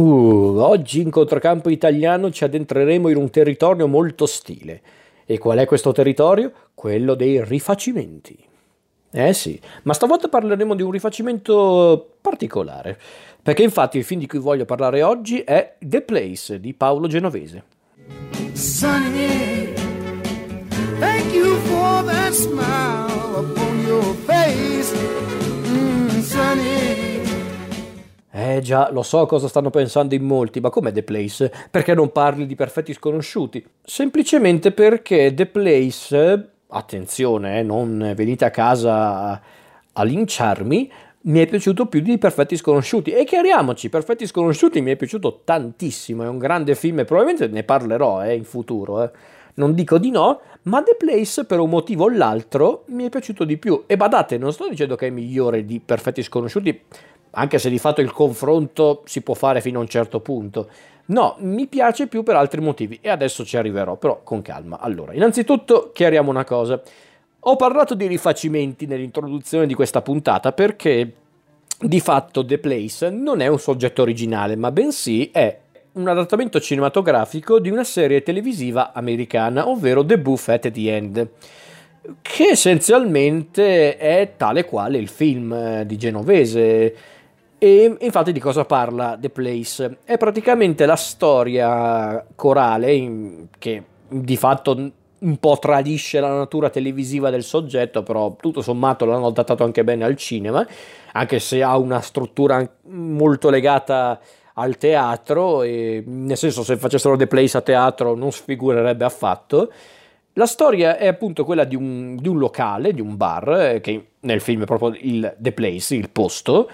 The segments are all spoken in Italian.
Uh, oggi in controcampo italiano ci addentreremo in un territorio molto ostile. E qual è questo territorio? Quello dei rifacimenti. Eh sì, ma stavolta parleremo di un rifacimento particolare, perché infatti il film di cui voglio parlare oggi è The Place di Paolo Genovese. Sunny, thank you for that smile upon your face. Mm, sunny. Eh già, lo so cosa stanno pensando in molti, ma com'è The Place? Perché non parli di perfetti sconosciuti? Semplicemente perché The Place, attenzione, eh, non venite a casa a linciarmi, mi è piaciuto più di Perfetti Sconosciuti. E chiariamoci, Perfetti Sconosciuti mi è piaciuto tantissimo, è un grande film e probabilmente ne parlerò eh, in futuro. Eh. Non dico di no, ma The Place per un motivo o l'altro mi è piaciuto di più. E badate, non sto dicendo che è migliore di Perfetti Sconosciuti, anche se di fatto il confronto si può fare fino a un certo punto. No, mi piace più per altri motivi e adesso ci arriverò, però con calma. Allora, innanzitutto chiariamo una cosa. Ho parlato di rifacimenti nell'introduzione di questa puntata perché di fatto The Place non è un soggetto originale, ma bensì è un adattamento cinematografico di una serie televisiva americana, ovvero The Buff at the End che essenzialmente è tale quale il film eh, di Genovese e infatti di cosa parla The Place? È praticamente la storia corale che di fatto un po' tradisce la natura televisiva del soggetto, però tutto sommato l'hanno adattato anche bene al cinema, anche se ha una struttura molto legata al teatro, e, nel senso se facessero The Place a teatro non sfigurerebbe affatto. La storia è appunto quella di un, di un locale, di un bar, eh, che nel film è proprio il The Place, il posto,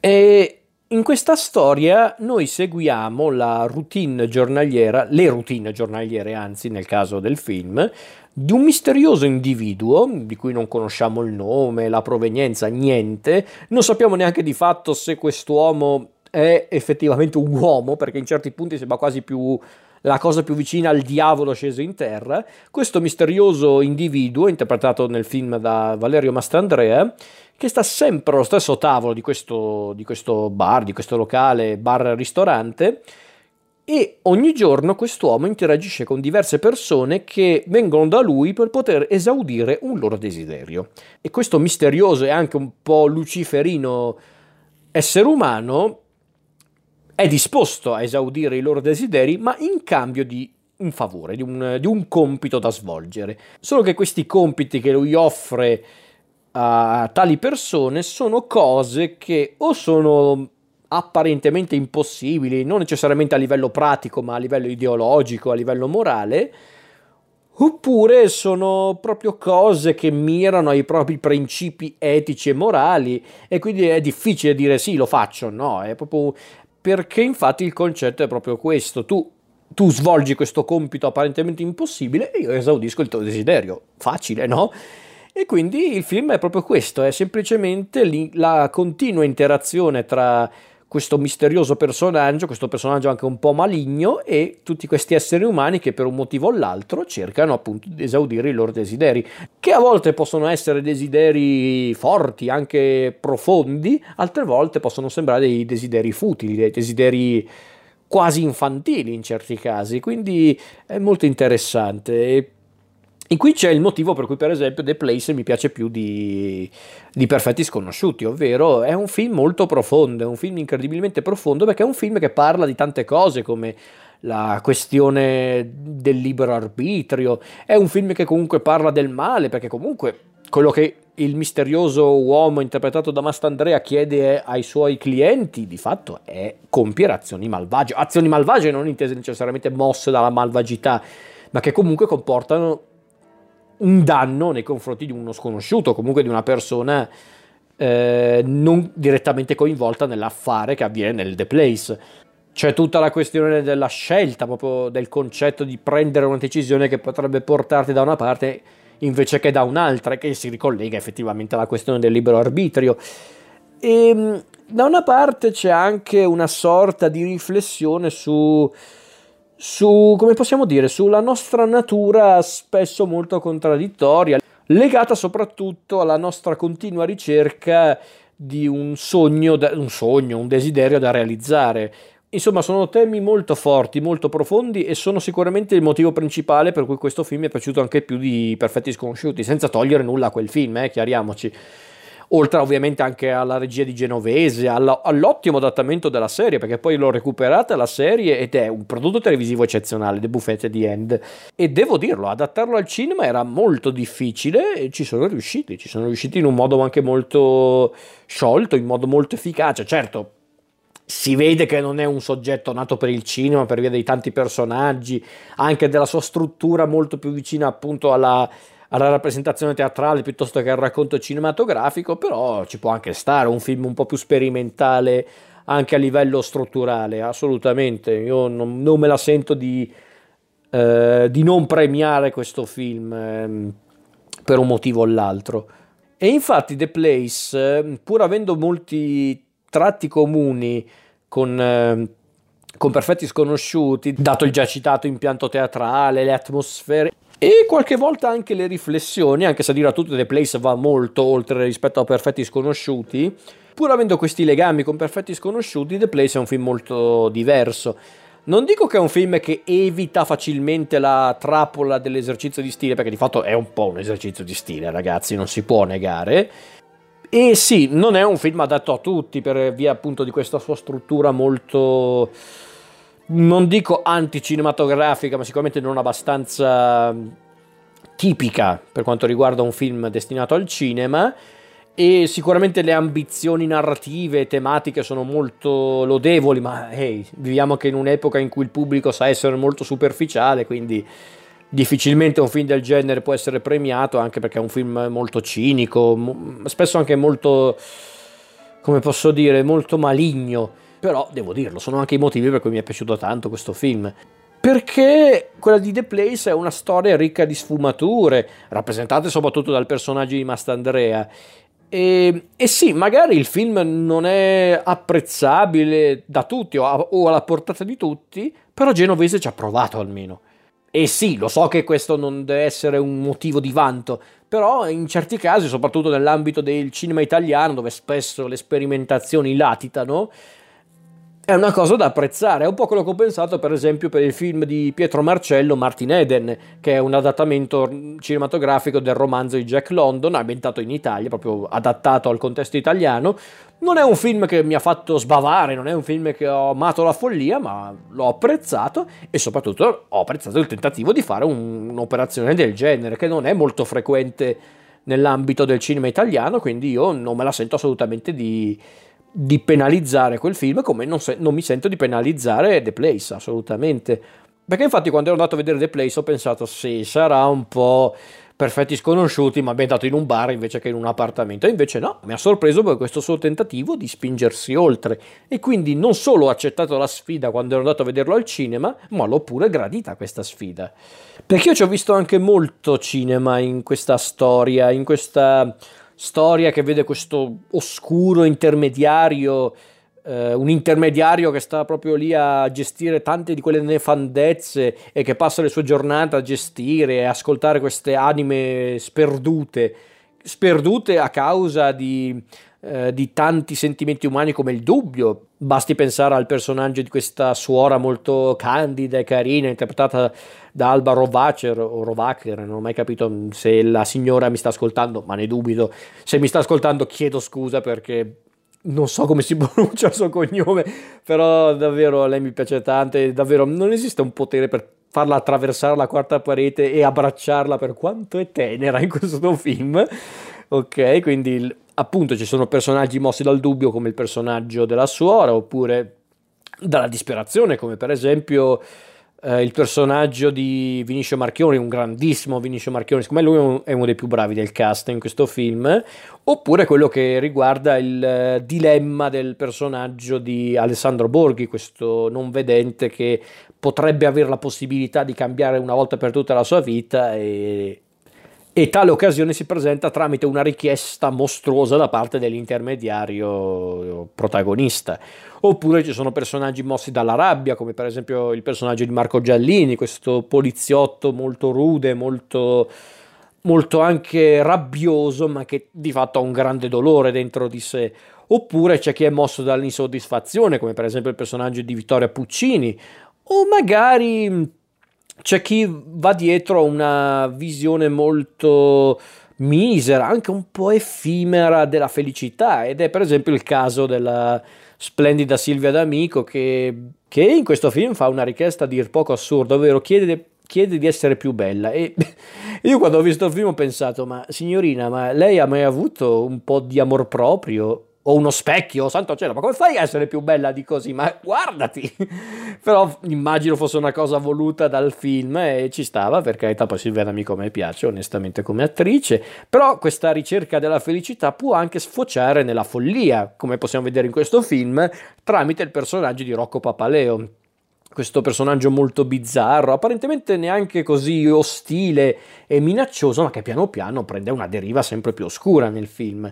e in questa storia noi seguiamo la routine giornaliera, le routine giornaliere anzi nel caso del film, di un misterioso individuo di cui non conosciamo il nome, la provenienza, niente, non sappiamo neanche di fatto se quest'uomo è effettivamente un uomo, perché in certi punti sembra quasi più la cosa più vicina al diavolo sceso in terra, questo misterioso individuo, interpretato nel film da Valerio Mastandrea, che sta sempre allo stesso tavolo di questo, di questo bar, di questo locale, bar-ristorante, e ogni giorno quest'uomo interagisce con diverse persone che vengono da lui per poter esaudire un loro desiderio. E questo misterioso e anche un po' luciferino essere umano è disposto a esaudire i loro desideri, ma in cambio di un favore, di un, di un compito da svolgere. Solo che questi compiti che lui offre a tali persone sono cose che o sono apparentemente impossibili, non necessariamente a livello pratico, ma a livello ideologico, a livello morale, oppure sono proprio cose che mirano ai propri principi etici e morali e quindi è difficile dire sì, lo faccio, no, è proprio perché infatti il concetto è proprio questo, tu tu svolgi questo compito apparentemente impossibile e io esaudisco il tuo desiderio. Facile, no? E quindi il film è proprio questo, è semplicemente la continua interazione tra questo misterioso personaggio, questo personaggio anche un po' maligno e tutti questi esseri umani che per un motivo o l'altro cercano appunto di esaudire i loro desideri, che a volte possono essere desideri forti, anche profondi, altre volte possono sembrare dei desideri futili, dei desideri quasi infantili in certi casi, quindi è molto interessante. E qui c'è il motivo per cui, per esempio, The Place mi piace più di, di, Perfetti Sconosciuti, ovvero è un film molto profondo, è un film incredibilmente profondo perché è un film che parla di tante cose come la questione del libero arbitrio, è un film che comunque parla del male perché comunque quello che il misterioso uomo interpretato da Mastandrea chiede ai suoi clienti di fatto è compiere azioni malvagie, azioni malvagie non intese necessariamente mosse dalla malvagità, ma che comunque comportano un danno nei confronti di uno sconosciuto, comunque di una persona eh, non direttamente coinvolta nell'affare che avviene nel The Place. C'è tutta la questione della scelta, proprio del concetto di prendere una decisione che potrebbe portarti da una parte invece che da un'altra, che si ricollega effettivamente alla questione del libero arbitrio. E ehm, da una parte c'è anche una sorta di riflessione su su, come possiamo dire, sulla nostra natura spesso molto contraddittoria, legata soprattutto alla nostra continua ricerca di un sogno, un sogno, un desiderio da realizzare. Insomma, sono temi molto forti, molto profondi e sono sicuramente il motivo principale per cui questo film mi è piaciuto anche più di Perfetti Sconosciuti, senza togliere nulla a quel film, eh, chiariamoci oltre ovviamente anche alla regia di Genovese, alla, all'ottimo adattamento della serie, perché poi l'ho recuperata la serie ed è un prodotto televisivo eccezionale, The Buffet at the End. E devo dirlo, adattarlo al cinema era molto difficile e ci sono riusciti, ci sono riusciti in un modo anche molto sciolto, in modo molto efficace. Certo, si vede che non è un soggetto nato per il cinema per via dei tanti personaggi, anche della sua struttura molto più vicina appunto alla alla rappresentazione teatrale piuttosto che al racconto cinematografico, però ci può anche stare un film un po' più sperimentale anche a livello strutturale, assolutamente. Io non, non me la sento di, eh, di, non premiare questo film eh, per un motivo o l'altro. E infatti The Place, eh, pur avendo molti tratti comuni con, eh, con Perfetti Sconosciuti, dato il già citato impianto teatrale, le atmosfere, e qualche volta anche le riflessioni, anche se dire a tutti The Place va molto oltre rispetto a Perfetti Sconosciuti, pur avendo questi legami con Perfetti Sconosciuti, The Place è un film molto diverso. Non dico che è un film che evita facilmente la trappola dell'esercizio di stile, perché di fatto è un po' un esercizio di stile, ragazzi, non si può negare. E sì, non è un film adatto a tutti per via appunto di questa sua struttura molto non dico anticinematografica, ma sicuramente non abbastanza tipica per quanto riguarda un film destinato al cinema. E sicuramente le ambizioni narrative e tematiche sono molto lodevoli, ma hey, viviamo anche in un'epoca in cui il pubblico sa essere molto superficiale, quindi difficilmente un film del genere può essere premiato, anche perché è un film molto cinico, spesso anche molto, come posso dire, molto maligno però devo dirlo, sono anche i motivi per cui mi è piaciuto tanto questo film. Perché quella di The Place è una storia ricca di sfumature, rappresentate soprattutto dal personaggio di Mastandrea. E, e sì, magari il film non è apprezzabile da tutti o, a, o alla portata di tutti, però Genovese ci ha provato almeno. E sì, lo so che questo non deve essere un motivo di vanto, però in certi casi, soprattutto nell'ambito del cinema italiano, dove spesso le sperimentazioni latitano, è una cosa da apprezzare. È un po' quello che ho pensato, per esempio, per il film di Pietro Marcello, Martin Eden, che è un adattamento cinematografico del romanzo di Jack London, ambientato in Italia, proprio adattato al contesto italiano. Non è un film che mi ha fatto sbavare, non è un film che ho amato la follia, ma l'ho apprezzato e soprattutto ho apprezzato il tentativo di fare un, un'operazione del genere, che non è molto frequente nell'ambito del cinema italiano, quindi io non me la sento assolutamente di di penalizzare quel film come non, se, non mi sento di penalizzare The Place, assolutamente. Perché infatti quando ero andato a vedere The Place ho pensato sì, sarà un po' perfetti sconosciuti, ma ambientato in un bar invece che in un appartamento. E invece no, mi ha sorpreso per questo suo tentativo di spingersi oltre. E quindi non solo ho accettato la sfida quando ero andato a vederlo al cinema, ma l'ho pure gradita questa sfida. Perché io ci ho visto anche molto cinema in questa storia, in questa storia che vede questo oscuro intermediario, eh, un intermediario che sta proprio lì a gestire tante di quelle nefandezze e che passa le sue giornate a gestire e ascoltare queste anime sperdute, sperdute a causa di, eh, di tanti sentimenti umani come il dubbio. Basti pensare al personaggio di questa suora molto candida e carina, interpretata da Alba Rovacer o Rovacher, non ho mai capito se la signora mi sta ascoltando, ma ne dubito. Se mi sta ascoltando chiedo scusa perché non so come si pronuncia il suo cognome, però davvero lei mi piace tanto davvero non esiste un potere per farla attraversare la quarta parete e abbracciarla per quanto è tenera in questo film. Ok, quindi appunto ci sono personaggi mossi dal dubbio come il personaggio della suora oppure dalla disperazione come per esempio eh, il personaggio di Vinicio Marchioni, un grandissimo Vinicio Marchioni, secondo me lui è uno dei più bravi del cast in questo film, oppure quello che riguarda il eh, dilemma del personaggio di Alessandro Borghi, questo non vedente che potrebbe avere la possibilità di cambiare una volta per tutte la sua vita e, e tale occasione si presenta tramite una richiesta mostruosa da parte dell'intermediario protagonista. Oppure ci sono personaggi mossi dalla rabbia, come per esempio il personaggio di Marco Giallini, questo poliziotto molto rude, molto molto anche rabbioso, ma che di fatto ha un grande dolore dentro di sé. Oppure c'è chi è mosso dall'insoddisfazione, come per esempio il personaggio di Vittoria Puccini, o magari c'è chi va dietro a una visione molto misera, anche un po' effimera della felicità, ed è per esempio il caso della splendida Silvia D'Amico che, che in questo film fa una richiesta a dir poco assurda, ovvero chiede chiede di essere più bella. E io quando ho visto il film ho pensato ma signorina ma lei ha mai avuto un po' di amor proprio o uno specchio, santo cielo, ma come fai a essere più bella di così? Ma guardati! Però immagino fosse una cosa voluta dal film e ci stava, perché poi Silvia D'Amico a me piace onestamente come attrice, però questa ricerca della felicità può anche sfociare nella follia, come possiamo vedere in questo film, tramite il personaggio di Rocco Papaleo questo personaggio molto bizzarro, apparentemente neanche così ostile e minaccioso, ma che piano piano prende una deriva sempre più oscura nel film.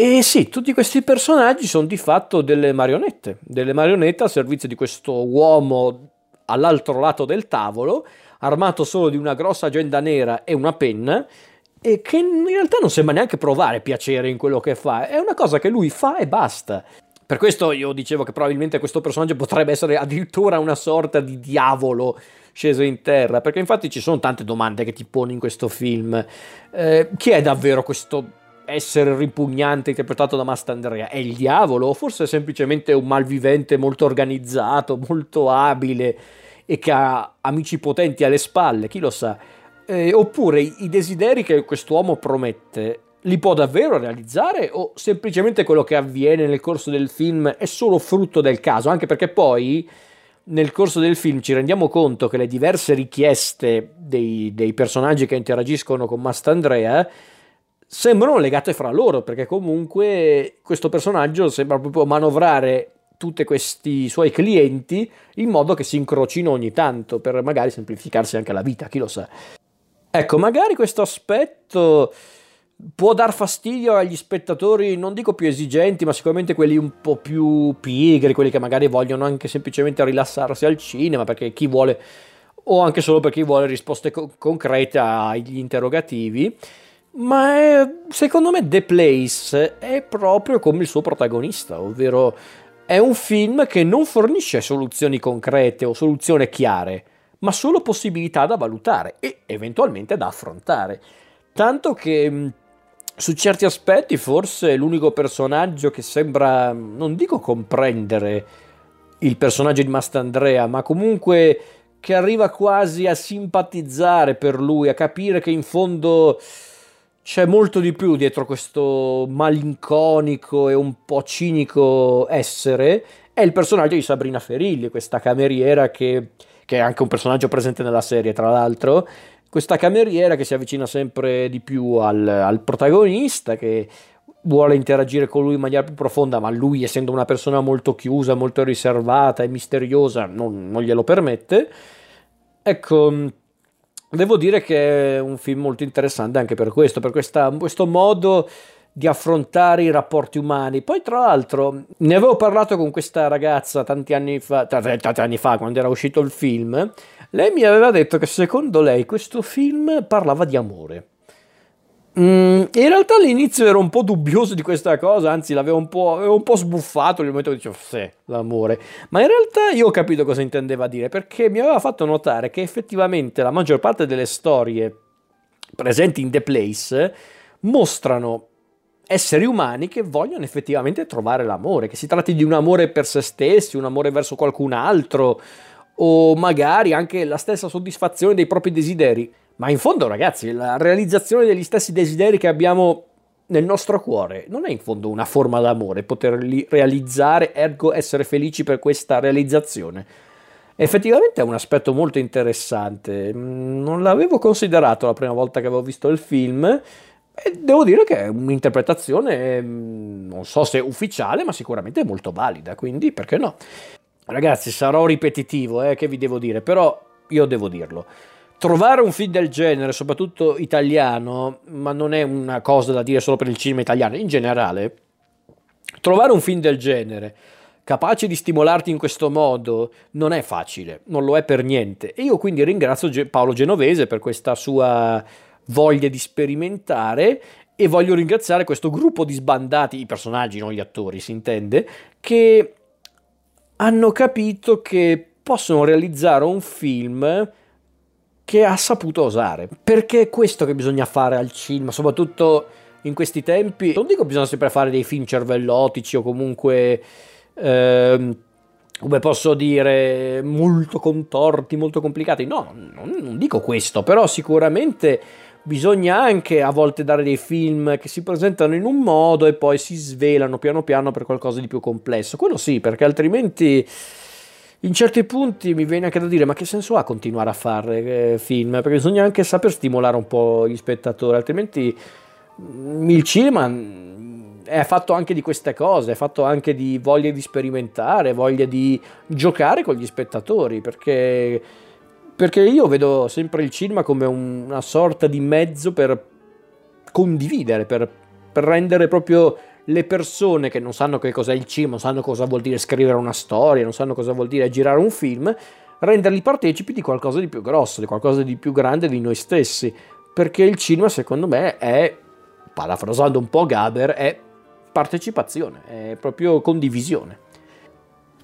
E sì, tutti questi personaggi sono di fatto delle marionette, delle marionette al servizio di questo uomo all'altro lato del tavolo, armato solo di una grossa agenda nera e una penna, e che in realtà non sembra neanche provare piacere in quello che fa, è una cosa che lui fa e basta. Per questo io dicevo che probabilmente questo personaggio potrebbe essere addirittura una sorta di diavolo sceso in terra, perché infatti ci sono tante domande che ti poni in questo film. Eh, chi è davvero questo essere ripugnante interpretato da Mastandrea? È il diavolo o forse è semplicemente un malvivente molto organizzato, molto abile e che ha amici potenti alle spalle? Chi lo sa? Eh, oppure i desideri che quest'uomo promette li può davvero realizzare o semplicemente quello che avviene nel corso del film è solo frutto del caso? Anche perché poi nel corso del film ci rendiamo conto che le diverse richieste dei, dei personaggi che interagiscono con Mastandrea sembrano legate fra loro, perché comunque questo personaggio sembra proprio manovrare tutti questi suoi clienti in modo che si incrocino ogni tanto per magari semplificarsi anche la vita, chi lo sa. Ecco, magari questo aspetto può dar fastidio agli spettatori, non dico più esigenti, ma sicuramente quelli un po' più pigri, quelli che magari vogliono anche semplicemente rilassarsi al cinema, perché chi vuole, o anche solo per chi vuole risposte co- concrete agli interrogativi. Ma secondo me The Place è proprio come il suo protagonista, ovvero è un film che non fornisce soluzioni concrete o soluzioni chiare, ma solo possibilità da valutare e eventualmente da affrontare. Tanto che su certi aspetti forse l'unico personaggio che sembra, non dico comprendere il personaggio di Mastandrea, ma comunque che arriva quasi a simpatizzare per lui, a capire che in fondo c'è molto di più dietro questo malinconico e un po' cinico essere, è il personaggio di Sabrina Ferilli, questa cameriera che, che è anche un personaggio presente nella serie, tra l'altro, questa cameriera che si avvicina sempre di più al, al protagonista, che vuole interagire con lui in maniera più profonda, ma lui, essendo una persona molto chiusa, molto riservata e misteriosa, non, non glielo permette. Ecco, devo dire che è un film molto interessante anche per questo, per questa, questo modo di affrontare i rapporti umani. Poi, tra l'altro, ne avevo parlato con questa ragazza tanti anni fa, tanti anni fa, quando era uscito il film. Lei mi aveva detto che secondo lei questo film parlava di amore. Mm, in realtà all'inizio ero un po' dubbioso di questa cosa, anzi l'avevo un po', avevo un po sbuffato nel momento che dicevo sì, l'amore. Ma in realtà io ho capito cosa intendeva dire, perché mi aveva fatto notare che effettivamente la maggior parte delle storie presenti in The Place mostrano esseri umani che vogliono effettivamente trovare l'amore, che si tratti di un amore per se stessi, un amore verso qualcun altro, o magari anche la stessa soddisfazione dei propri desideri. Ma in fondo, ragazzi, la realizzazione degli stessi desideri che abbiamo nel nostro cuore non è in fondo una forma d'amore, poterli realizzare, ergo essere felici per questa realizzazione. Effettivamente è un aspetto molto interessante, non l'avevo considerato la prima volta che avevo visto il film e devo dire che è un'interpretazione, mm, non so se ufficiale, ma sicuramente molto valida, quindi perché no? Ragazzi, sarò ripetitivo, eh, che vi devo dire, però io devo dirlo. Trovare un film del genere, soprattutto italiano, ma non è una cosa da dire solo per il cinema italiano, in generale, trovare un film del genere capace di stimolarti in questo modo non è facile, non lo è per niente. E io quindi ringrazio Paolo Genovese per questa sua voglia di sperimentare e voglio ringraziare questo gruppo di sbandati, i personaggi, non gli attori, si intende, che hanno capito che possono realizzare un film che ha saputo osare. Perché è questo che bisogna fare al cinema, soprattutto in questi tempi. Non dico che bisogna sempre fare dei film cervellotici o comunque... Ehm, come posso dire, molto contorti, molto complicati. No, non, non dico questo, però sicuramente bisogna anche a volte dare dei film che si presentano in un modo e poi si svelano piano piano per qualcosa di più complesso. Quello sì, perché altrimenti in certi punti mi viene anche da dire ma che senso ha continuare a fare eh, film? Perché bisogna anche saper stimolare un po' gli spettatori, altrimenti mm, il cinema mm, è fatto anche di queste cose, è fatto anche di voglia di sperimentare, voglia di giocare con gli spettatori, perché perché io vedo sempre il cinema come una sorta di mezzo per condividere, per, per rendere proprio le persone che non sanno che cos'è il cinema, non sanno cosa vuol dire scrivere una storia, non sanno cosa vuol dire girare un film, renderli partecipi di qualcosa di più grosso, di qualcosa di più grande di noi stessi. Perché il cinema, secondo me, è, parafrasando un po' Gaber, è partecipazione, è proprio condivisione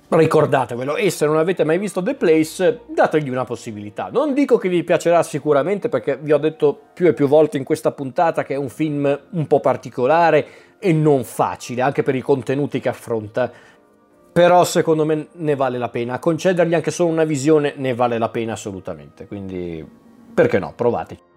ricordatevelo e se non avete mai visto The Place dategli una possibilità. Non dico che vi piacerà sicuramente perché vi ho detto più e più volte in questa puntata che è un film un po' particolare e non facile anche per i contenuti che affronta. Però secondo me ne vale la pena, concedergli anche solo una visione ne vale la pena assolutamente, quindi perché no, provate.